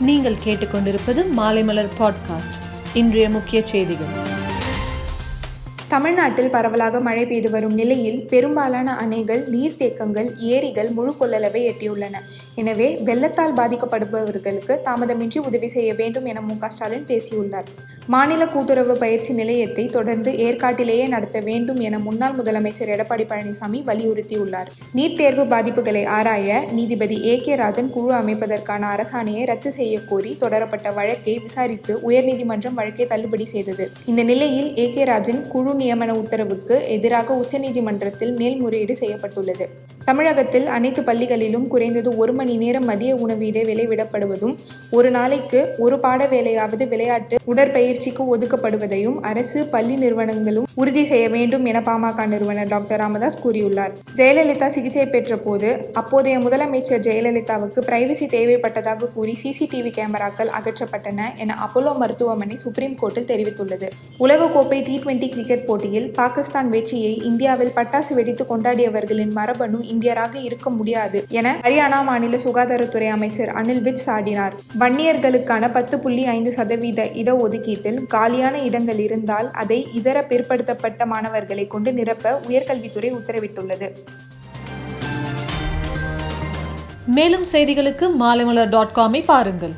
நீங்கள் கேட்டுக்கொண்டிருப்பது மாலைமலர் பாட்காஸ்ட் இன்றைய முக்கிய செய்திகள். தமிழ்நாட்டில் பரவலாக மழை பெய்து வரும் நிலையில் பெரும்பாலான அணைகள் நீர்த்தேக்கங்கள் ஏரிகள் முழு கொள்ளளவை எட்டியுள்ளன. எனவே வெள்ளத்தால் பாதிக்கப்படுபவர்களுக்கு தாமதமின்றி உதவி செய்ய வேண்டும் என மு ஸ்டாலின் பேசியுள்ளார். மாநில கூட்டுறவு பயிற்சி நிலையத்தை தொடர்ந்து ஏற்காட்டிலேயே நடத்த வேண்டும் என முன்னாள் முதலமைச்சர் எடப்பாடி பழனிசாமி வலியுறுத்தியுள்ளார். நீட் தேர்வு பாதிப்புகளை ஆராய நீதிபதி ஏ கே ராஜன் குழு அமைப்பதற்கான அரசாணையை ரத்து செய்ய கோரி தொடரப்பட்ட வழக்கை விசாரித்து உயர்நீதிமன்றம் வழக்கை தள்ளுபடி செய்தது. இந்த நிலையில் ஏ கே ராஜன் குழு நியமன உத்தரவுக்கு எதிராக உச்சநீதிமன்றத்தில் மேல்முறையீடு செய்யப்பட்டுள்ளது. தமிழகத்தில் அனைத்து பள்ளிகளிலும் குறைந்தது ஒரு மணி நேரம் மதிய உணவு இடைவேளை விடப்படுவதும் ஒரு நாளைக்கு ஒரு பாட வேலையாவது விளையாட்டு உடற்பயிற்சிக்கு ஒதுக்கப்படுவதையும் அரசு பள்ளி நிறுவனங்களும் உறுதி செய்ய வேண்டும் என பாமக நிறுவனர் டாக்டர் ராமதாஸ் கூறியுள்ளார். ஜெயலலிதா சிகிச்சை பெற்ற போது அப்போதைய முதலமைச்சர் ஜெயலலிதாவுக்கு பிரைவசி தேவைப்பட்டதாக கூறி சிசிடிவி கேமராக்கள் அகற்றப்பட்டன என அப்போலோ மருத்துவமனை சுப்ரீம் கோர்ட்டில் தெரிவித்துள்ளது. உலகக்கோப்பை டி டுவெண்டி கிரிக்கெட் போட்டியில் பாகிஸ்தான் வெற்றியை இந்தியாவில் பட்டாசு வெடித்து கொண்டாடியவர்களின் மரபணு இந்தியராக இருக்க முடியாது என ஹரியானா மாநில சுகாதாரத்துறை அமைச்சர் அனில் விஜ் சாடினார். வன்னியர்களுக்கான பத்து புள்ளி ஐந்து சதவீத இடஒதுக்கீட்டில் காலியான இடங்கள் இருந்தால் அதை இதர பிற்படுத்தப்பட்ட மாணவர்களை கொண்டு நிரப்ப உயர்கல்வித்துறை உத்தரவிட்டுள்ளது. மேலும் செய்திகளுக்கு மாலைமலர் டாட் காமை பாருங்கள்.